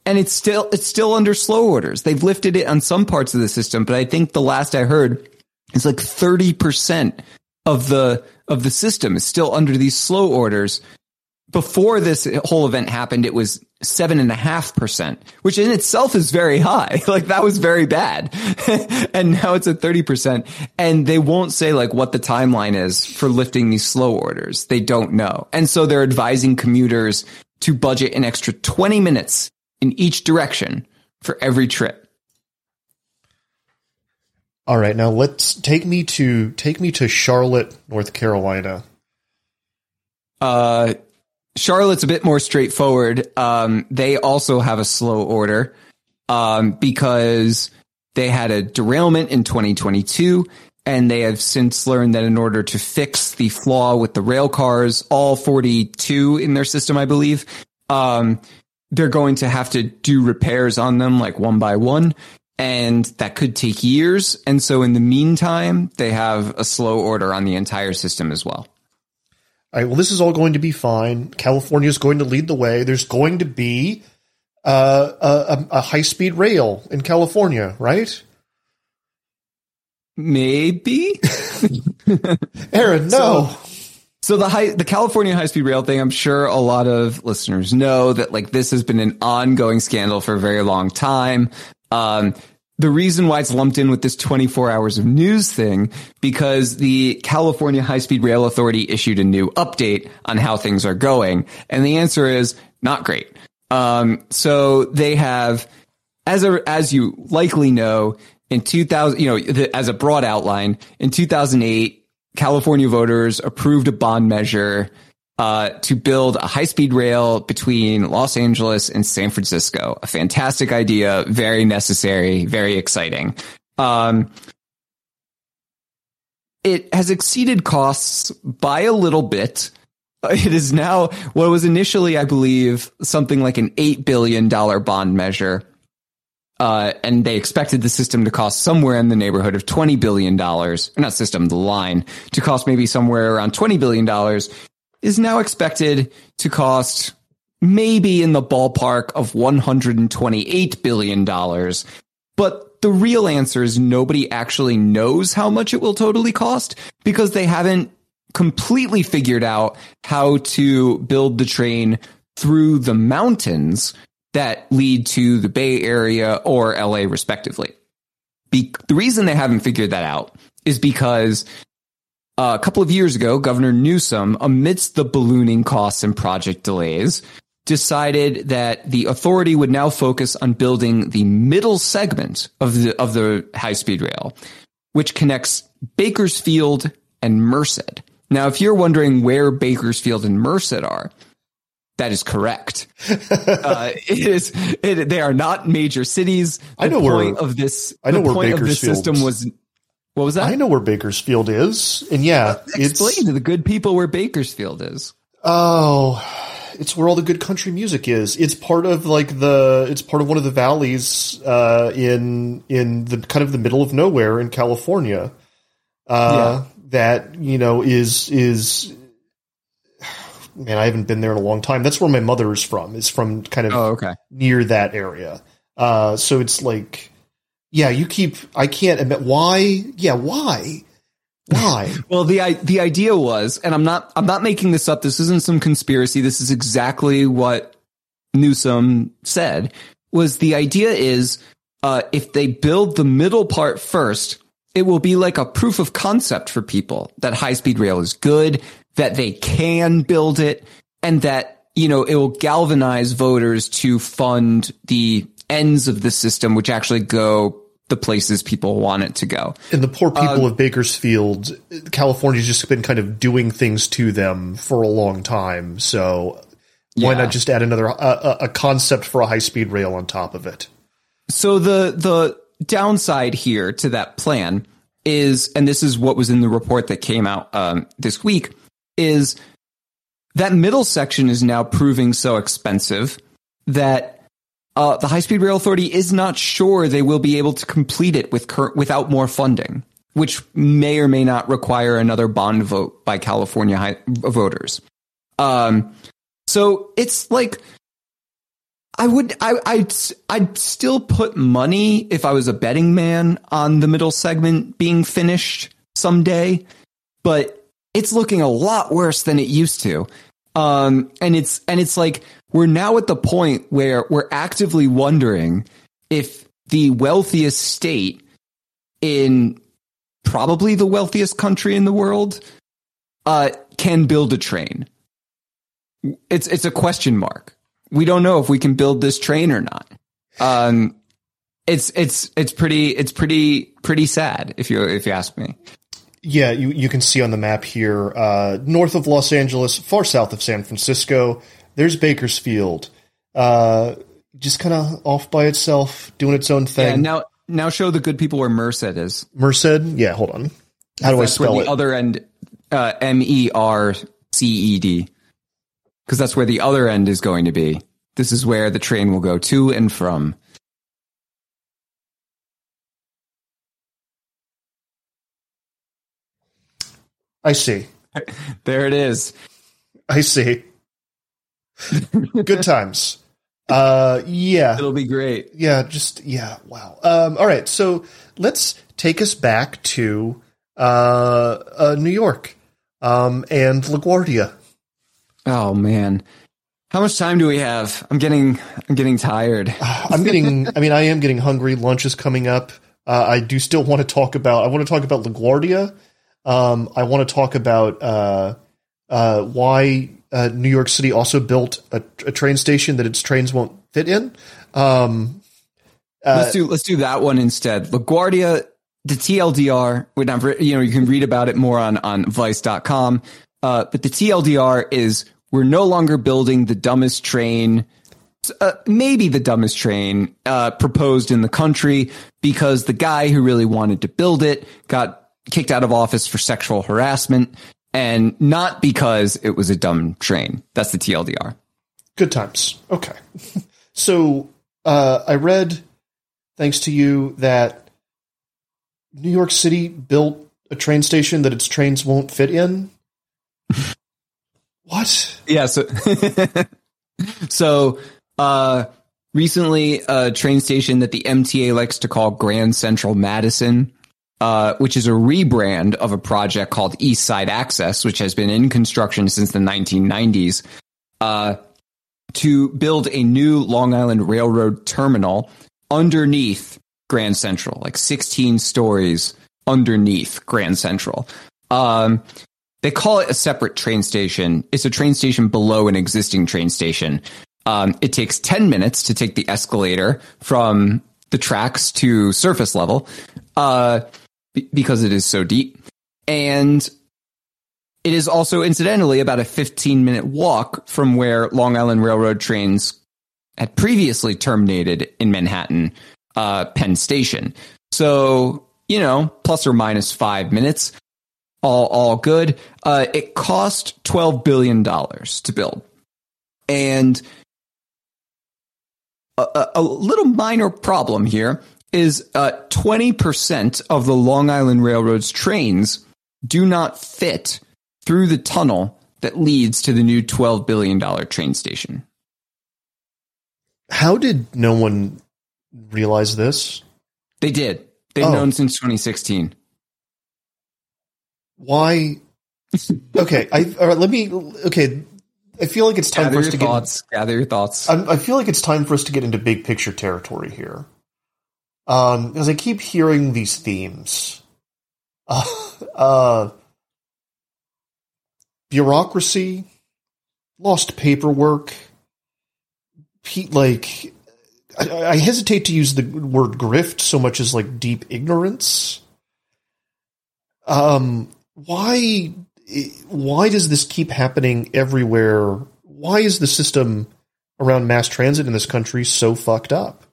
And it's still it's still under slow orders. They've lifted it on some parts of the system, but I think the last I heard is like 30% of the of the system is still under these slow orders before this whole event happened, it was seven and a half percent, which in itself is very high. <laughs> Like that was very bad. <laughs> and now it's at 30%. And they won't say like what the timeline is for lifting these slow orders. They don't know. And so they're advising commuters to budget an extra 20 minutes in each direction for every trip. All right, now let's take me to take me to Charlotte, North Carolina. Uh, Charlotte's a bit more straightforward. Um, they also have a slow order um, because they had a derailment in 2022, and they have since learned that in order to fix the flaw with the rail cars, all 42 in their system, I believe, um, they're going to have to do repairs on them like one by one. And that could take years. And so in the meantime, they have a slow order on the entire system as well. All right, well, this is all going to be fine. California is going to lead the way. There's going to be uh, a, a high speed rail in California, right? Maybe. <laughs> Aaron, no. So, so the high, the California high speed rail thing, I'm sure a lot of listeners know that like this has been an ongoing scandal for a very long time. Um, the reason why it's lumped in with this 24 hours of news thing because the California High Speed Rail Authority issued a new update on how things are going. And the answer is not great. Um, so they have, as a, as you likely know, in 2000, you know, the, as a broad outline, in 2008, California voters approved a bond measure uh, to build a high speed rail between Los Angeles and San Francisco. A fantastic idea, very necessary, very exciting. Um, it has exceeded costs by a little bit. <laughs> It is now what was initially, I believe, something like an $8 billion bond measure. Uh, and they expected the system to cost somewhere in the neighborhood of $20 billion, not system, the line, to cost maybe somewhere around $20 billion is now expected to cost maybe in the ballpark of $128 billion. But the real answer is nobody actually knows how much it will totally cost because they haven't completely figured out how to build the train through the mountains that lead to the Bay Area or LA respectively. Be- the reason they haven't figured that out is because uh, a couple of years ago, Governor Newsom, amidst the ballooning costs and project delays, decided that the authority would now focus on building the middle segment of the of the high speed rail, which connects Bakersfield and Merced. Now, if you're wondering where Bakersfield and Merced are, that is correct. uh, it is. It, they are not major cities. The I know point where, of this. I know the where point of this Bakersfield- system was. What was that? I know where Bakersfield is, and yeah, it's Explain to the good people where Bakersfield is. Oh, it's where all the good country music is. It's part of like the it's part of one of the valleys uh, in in the kind of the middle of nowhere in California. Uh, That you know is is man, I haven't been there in a long time. That's where my mother is from. Is from kind of Oh, okay. near that area. Uh, so it's like, yeah, you keep. I can't admit why. Yeah, why? Why? <laughs> Well, the the idea was, and I'm not I'm not making this up. This isn't some conspiracy. This is exactly what Newsom said. Was the idea is uh, if they build the middle part first, it will be like a proof of concept for people that high speed rail is good, that they can build it, and that you know it will galvanize voters to fund the ends of the system, which actually go the places people want it to go. and the poor people of Bakersfield, California's just been kind of doing things to them for a long time. So why Yeah. not just add another a concept for a high speed rail on top of it? So the the downside here to that plan is, and this is what was in the report that came out um, this week, is that middle section is now proving so expensive that uh, the High Speed Rail Authority is not sure they will be able to complete it with cur- without more funding, which may or may not require another bond vote by California high- voters. Um, so it's like I would I I'd I'd still put money if I was a betting man on the middle segment being finished someday, but it's looking a lot worse than it used to. Um and it's and it's like we're now at the point where we're actively wondering if the wealthiest state in probably the wealthiest country in the world uh can build a train. It's it's a question mark we don't know if we can build this train or not. Um, it's it's it's pretty it's pretty pretty sad if you if you ask me. Yeah, you, you can see on the map here, uh, north of Los Angeles, far south of San Francisco, there's Bakersfield. Uh, just kind of off by itself, doing its own Yeah, thing. now now show the good people where Merced is. Merced? Yeah, hold on. How do I spell the it? other end uh, M E R C E D because that's where the other end is going to be. This is where the train will go to and from. I see. <laughs> There it is. I see. Good times. Uh, yeah. It'll be great. yeah, just yeah, wow. Um, all right, so let's take us back to uh, uh, New York um, and LaGuardia. Oh man. How much time do we have? I'm getting I'm getting tired. I'm getting. I mean, I am getting hungry. Lunch is coming up. Uh, I do still want to talk about. I want to talk about LaGuardia. Um, I want to talk about uh, uh, why uh, New York City also built a, a train station that its trains won't fit in. Um, let's do let's do that one instead. LaGuardia, the TLDR, which I've you know you can read about it more on on Vice.com. Uh, but the TLDR is we're no longer building the dumbest train, uh, maybe the dumbest train uh, proposed in the country because the guy who really wanted to build it got kicked out of office for sexual harassment, and not because it was a dumb train. That's the TLDR. good times. Okay. <laughs> so uh, I read, thanks to you, that New York City built a train station that its trains won't fit in. <laughs> what? Yeah. So, <laughs> so, uh, recently a train station that the MTA likes to call Grand Central Madison, uh, which is a rebrand of a project called East Side Access, which has been in construction since the 1990s, uh, to build a new Long Island Railroad terminal underneath Grand Central, like 16 stories underneath Grand Central. Um, they call it a separate train station. It's a train station below an existing train station. Um, it takes 10 minutes to take the escalator from the tracks to surface level, uh, be- because it is so deep. And it is also incidentally about a 15 minute walk from where Long Island Railroad trains had previously terminated in Manhattan, uh, Penn Station. So, you know, plus or minus five minutes. all all good. Uh, it cost twelve billion dollars to build, and a, a little minor problem here is uh, twenty percent of the Long Island Railroad's trains do not fit through the tunnel that leads to the new twelve billion dollar train station. How did no one realize this? They did. They've Oh. known since 2016. Why? Okay, I all right, let me. Okay, I feel like it's time Gather for us to get. thoughts. Gather your thoughts. I'm, I feel like it's time for us to get into big picture territory here. Um, because I keep hearing these themes. <laughs> Uh, uh, bureaucracy, lost paperwork, pe- like, I, I hesitate to use the word grift so much as like deep ignorance. Um, why, why does this keep happening everywhere? Why is the system around mass transit in this country so fucked up?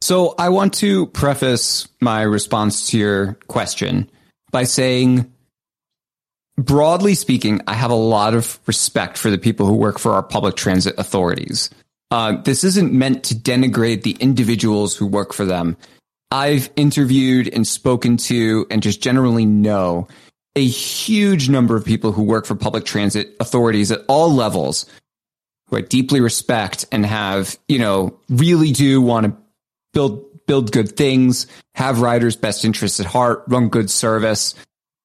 So I want to preface my response to your question by saying, broadly speaking, I have a lot of respect for the people who work for our public transit authorities. Uh, this isn't meant to denigrate the individuals who work for them. I've interviewed and spoken to and just generally know a huge number of people who work for public transit authorities at all levels who I deeply respect and have, you know, really do want to build build good things, have riders' best interests at heart, run good service,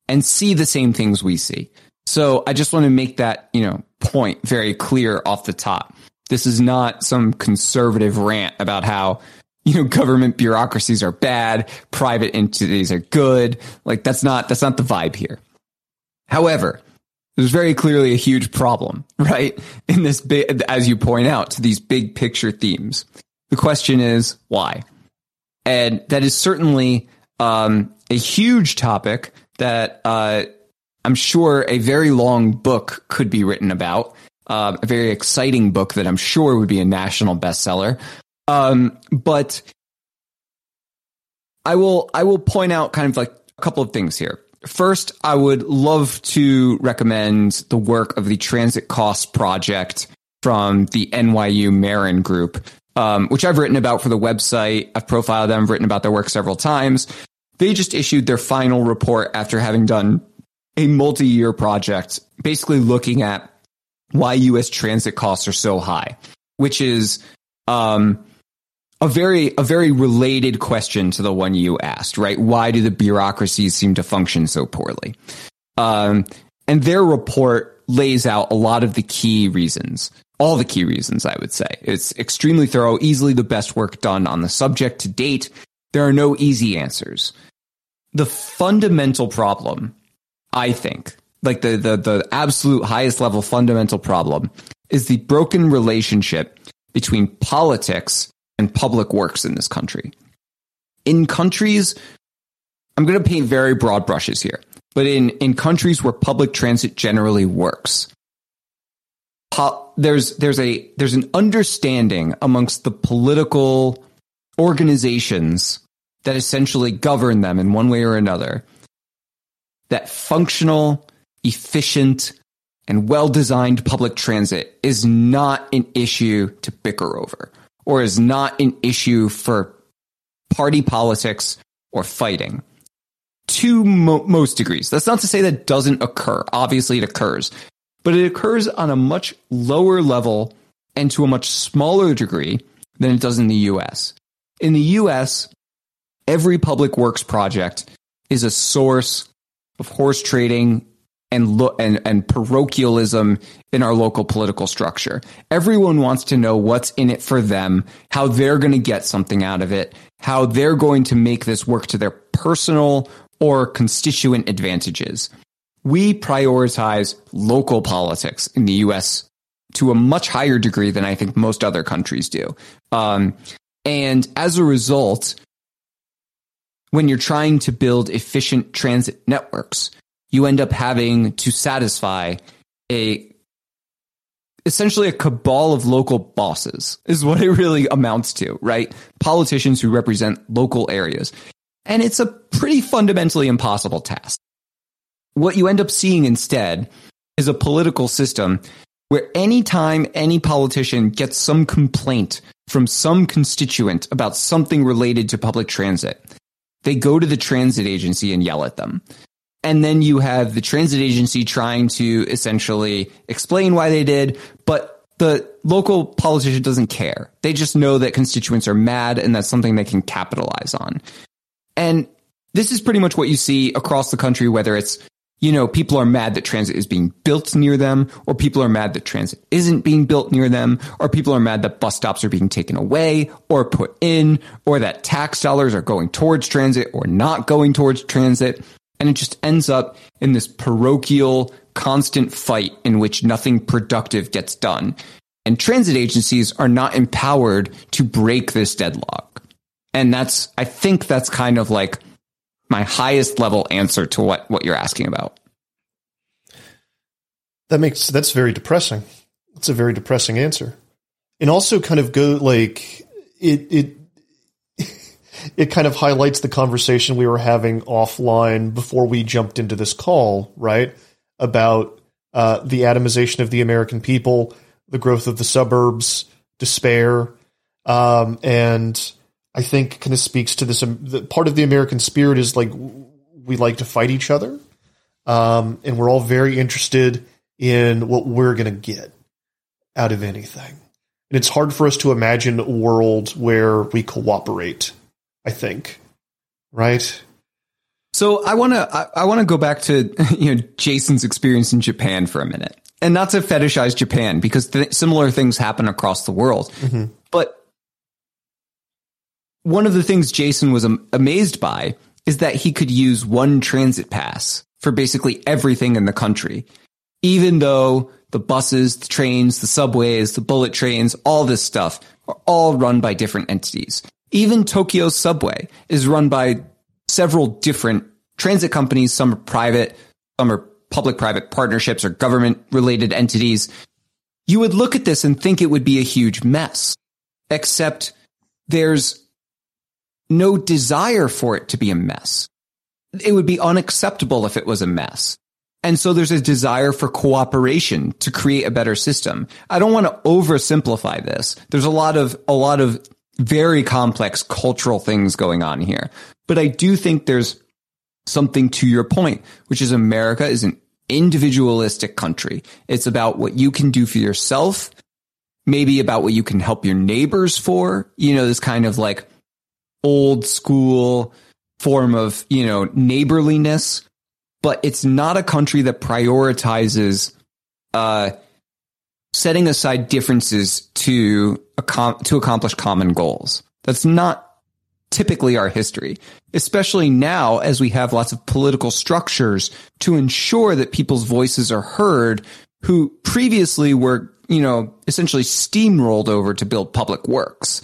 and see the same things we see. So I just want to make that, you know, point very clear off the top. This is not some conservative rant about how, you know, government bureaucracies are bad, private entities are good. Like that's not that's not the vibe here. However, there's very clearly a huge problem, <laughs> right? In this big, as you point out, to these big picture themes. The question is why? And that is certainly um, a huge topic that uh, I'm sure a very long book could be written about. Uh, a very exciting book that I'm sure would be a national bestseller. Um, but I will I will point out kind of like a couple of things here. First, I would love to recommend the work of the Transit Cost Project from the NYU Marron Group, um, which I've written about for the website. I've profiled them, written about their work several times. They just issued their final report after having done a multi-year project, basically looking at why U.S. transit costs are so high, which is um, a very a very related question to the one you asked, right? Why do the bureaucracies seem to function so poorly? Um, and their report lays out a lot of the key reasons, all the key reasons, I would say. It's extremely thorough, easily the best work done on the subject to date. There are no easy answers. The fundamental problem, I think, like the, the, the absolute highest level fundamental problem is the broken relationship between politics and public works in this country. In countries, I'm going to paint very broad brushes here, but in, in countries where public transit generally works, po- there's, there's a, there's an understanding amongst the political organizations that essentially govern them in one way or another that functional, efficient, and well designed public transit is not an issue to bicker over or is not an issue for party politics or fighting to mo- most degrees. That's not to say that doesn't occur. Obviously, it occurs, but it occurs on a much lower level and to a much smaller degree than it does in the US. In the US, every public works project is a source of horse trading and lo- and and parochialism in our local political structure. Everyone wants to know what's in it for them, how they're going to get something out of it, how they're going to make this work to their personal or constituent advantages. We prioritize local politics in the US to a much higher degree than I think most other countries do. Um, and as a result, when you're trying to build efficient transit networks, you end up having to satisfy a essentially a cabal of local bosses is what it really amounts to, right? Politicians who represent local areas. And it's a pretty fundamentally impossible task. What you end up seeing instead is a political system where anytime any politician gets some complaint from some constituent about something related to public transit, they go to the transit agency and yell at them. And then you have the transit agency trying to essentially explain why they did, but the local politician doesn't care. They just know that constituents are mad and that's something they can capitalize on. And this is pretty much what you see across the country, whether it's, you know, people are mad that transit is being built near them, or people are mad that transit isn't being built near them, or people are mad that bus stops are being taken away or put in, or that tax dollars are going towards transit or not going towards transit. And it just ends up in this parochial, constant fight in which nothing productive gets done. And transit agencies are not empowered to break this deadlock. And that's, I think that's kind of like my highest level answer to what, what you're asking about. That makes that's very depressing. It's a very depressing answer. And also kind of go like it it <laughs> it kind of highlights the conversation we were having offline before we jumped into this call, right? About uh, the atomization of the American people, the growth of the suburbs, despair, um, and I think kind of speaks to this. Um, part of the American spirit is like we like to fight each other, um, and we're all very interested in what we're going to get out of anything. And it's hard for us to imagine a world where we cooperate. I think, right? So I want to I, I want to go back to <laughs> you know Jason's experience in Japan for a minute, and not to fetishize Japan because th- similar things happen across the world. But one of the things Jason was am- amazed by is that he could use one transit pass for basically everything in the country, even though the buses, the trains, the subways, the bullet trains, all this stuff are all run by different entities. Even Tokyo's subway is run by several different transit companies. Some are private, some are public private partnerships or government related entities. You would look at this and think it would be a huge mess, except there's no desire for it to be a mess. It would be unacceptable if it was a mess. And so there's a desire for cooperation to create a better system. I don't want to oversimplify this. There's a lot of, a lot of very complex cultural things going on here. But I do think there's something to your point, which is America is an individualistic country. It's about what you can do for yourself, maybe about what you can help your neighbors for, you know, this kind of like old school form of, you know, neighborliness, but it's not a country that prioritizes, uh, setting aside differences to, to accomplish common goals. That's not typically our history, especially now as we have lots of political structures to ensure that people's voices are heard who previously were, you know, essentially steamrolled over to build public works.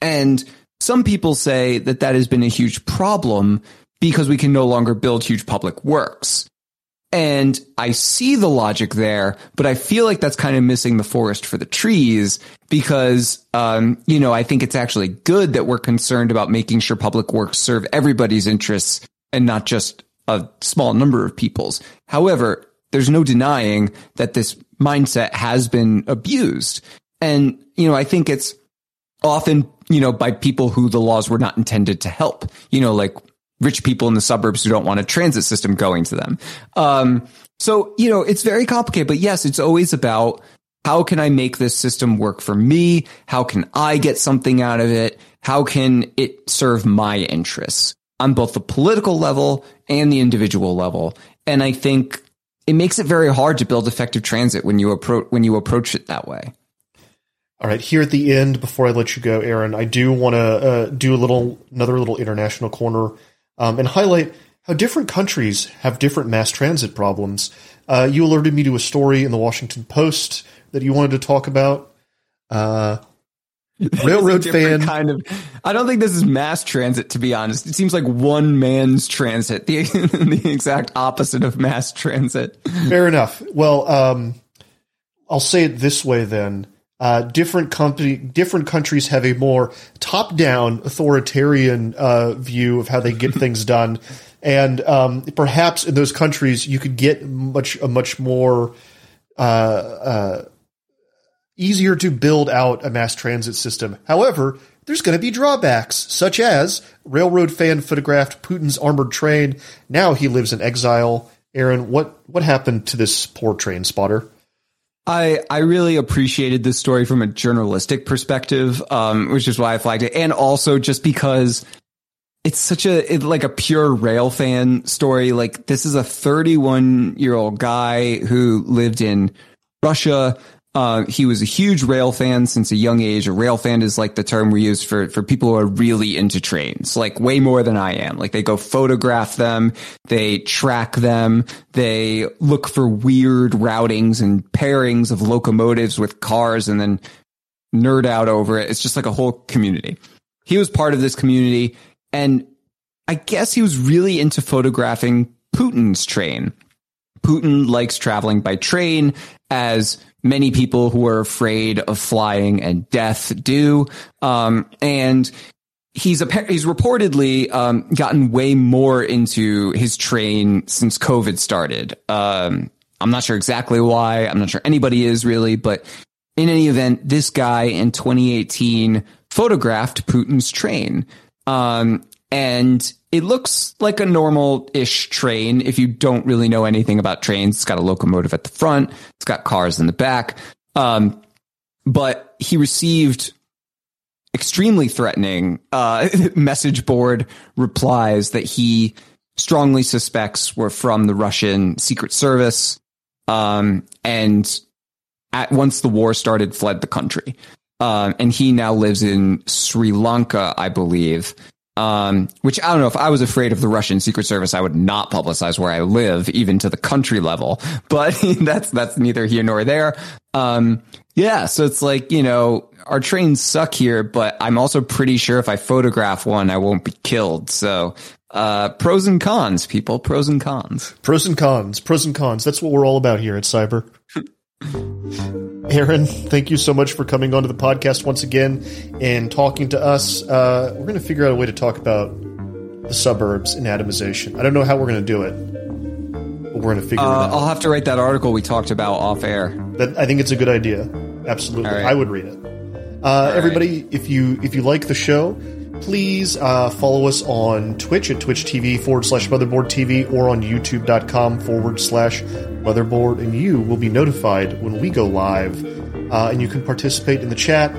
And some people say that that has been a huge problem because we can no longer build huge public works. And I see the logic there, but I feel like that's kind of missing the forest for the trees because, um, you know, I think it's actually good that we're concerned about making sure public works serve everybody's interests and not just a small number of people's. However, there's no denying that this mindset has been abused. And, you know, I think it's often, you know, by people who the laws were not intended to help, you know, like rich people in the suburbs who don't want a transit system going to them. Um, so, you know, it's very complicated, but yes, it's always about how can I make this system work for me? How can I get something out of it? How can it serve my interests on both the political level and the individual level? And I think it makes it very hard to build effective transit when you approach, when you approach it that way. All right, here at the end, before I let you go, Aaron, I do want to uh, do a little another little international corner um, and highlight how different countries have different mass transit problems. Uh, you alerted me to a story in the Washington Post that you wanted to talk about. Uh, railroad fan. kind of. I don't think this is mass transit, to be honest. It seems like one man's transit, <laughs> the the exact opposite of mass transit. Fair enough. Well, um, I'll say it this way then. Uh, different company, different countries have a more top-down, authoritarian uh, view of how they get <laughs> things done. and um, perhaps in those countries you could get much a much more uh, uh, easier to build out a mass transit system. However, there's going to be drawbacks, such as railroad fan photographed Putin's armored train. Now he lives in exile. Aaron, what what happened to this poor train spotter? I I really appreciated this story from a journalistic perspective, um, which is why I flagged it, and also just because it's such a it, like a pure rail fan story. Like this is a 31 year old guy who lived in Russia. Uh, he was a huge rail fan since a young age. A rail fan is like the term we use for, for people who are really into trains, like way more than I am. Like they go photograph them, they track them, they look for weird routings and pairings of locomotives with cars and then nerd out over it. It's just like a whole community. He was part of this community and I guess he was really into photographing Putin's train. Putin likes traveling by train as many people who are afraid of flying and death do. Um, and he's he's reportedly um, gotten way more into his train since COVID started. Um, I'm not sure exactly why. I'm not sure anybody is really, but in any event, this guy in 2018 photographed Putin's train. Um, and it looks like a normal ish train if you don't really know anything about trains. It's got a locomotive at the front, it's got cars in the back. Um, but he received extremely threatening uh, <laughs> message board replies that he strongly suspects were from the Russian Secret Service. Um, and at once the war started, fled the country. Um, and he now lives in Sri Lanka, I believe. Um, which I don't know if I was afraid of the Russian Secret Service, I would not publicize where I live, even to the country level. <laughs> But <laughs> that's that's neither here nor there. Um, yeah, so it's like you know our trains suck here, but I'm also pretty sure if I photograph one, I won't be killed. So uh, pros and cons, people, pros and cons. Pros and cons, pros and cons. That's what we're all about here at Cyber. <laughs> Aaron, thank you so much for coming onto the podcast once again and talking to us. Uh, we're going to figure out a way to talk about the suburbs and atomization. I don't know how we're going to do it, but we're going to figure Uh, it out. I'll have to write that article we talked about off air. That, I think it's a good idea. Absolutely, right. I would read it. Uh, everybody, if you if you like the show, please uh, follow us on Twitch at twitch.tv forward slash Motherboard TV or on YouTube.com forward slash Motherboard, and you will be notified when we go live. Uh, and you can participate in the chat.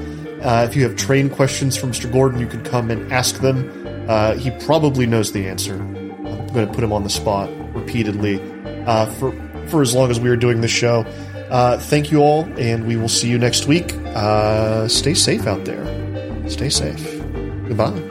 Uh, if you have train questions for Mr. Gordon, you can come and ask them. Uh, he probably knows the answer. I'm going to put him on the spot repeatedly uh, for for as long as we are doing this show. Uh, thank you all, and we will see you next week. Uh, stay safe out there. Stay safe. Goodbye.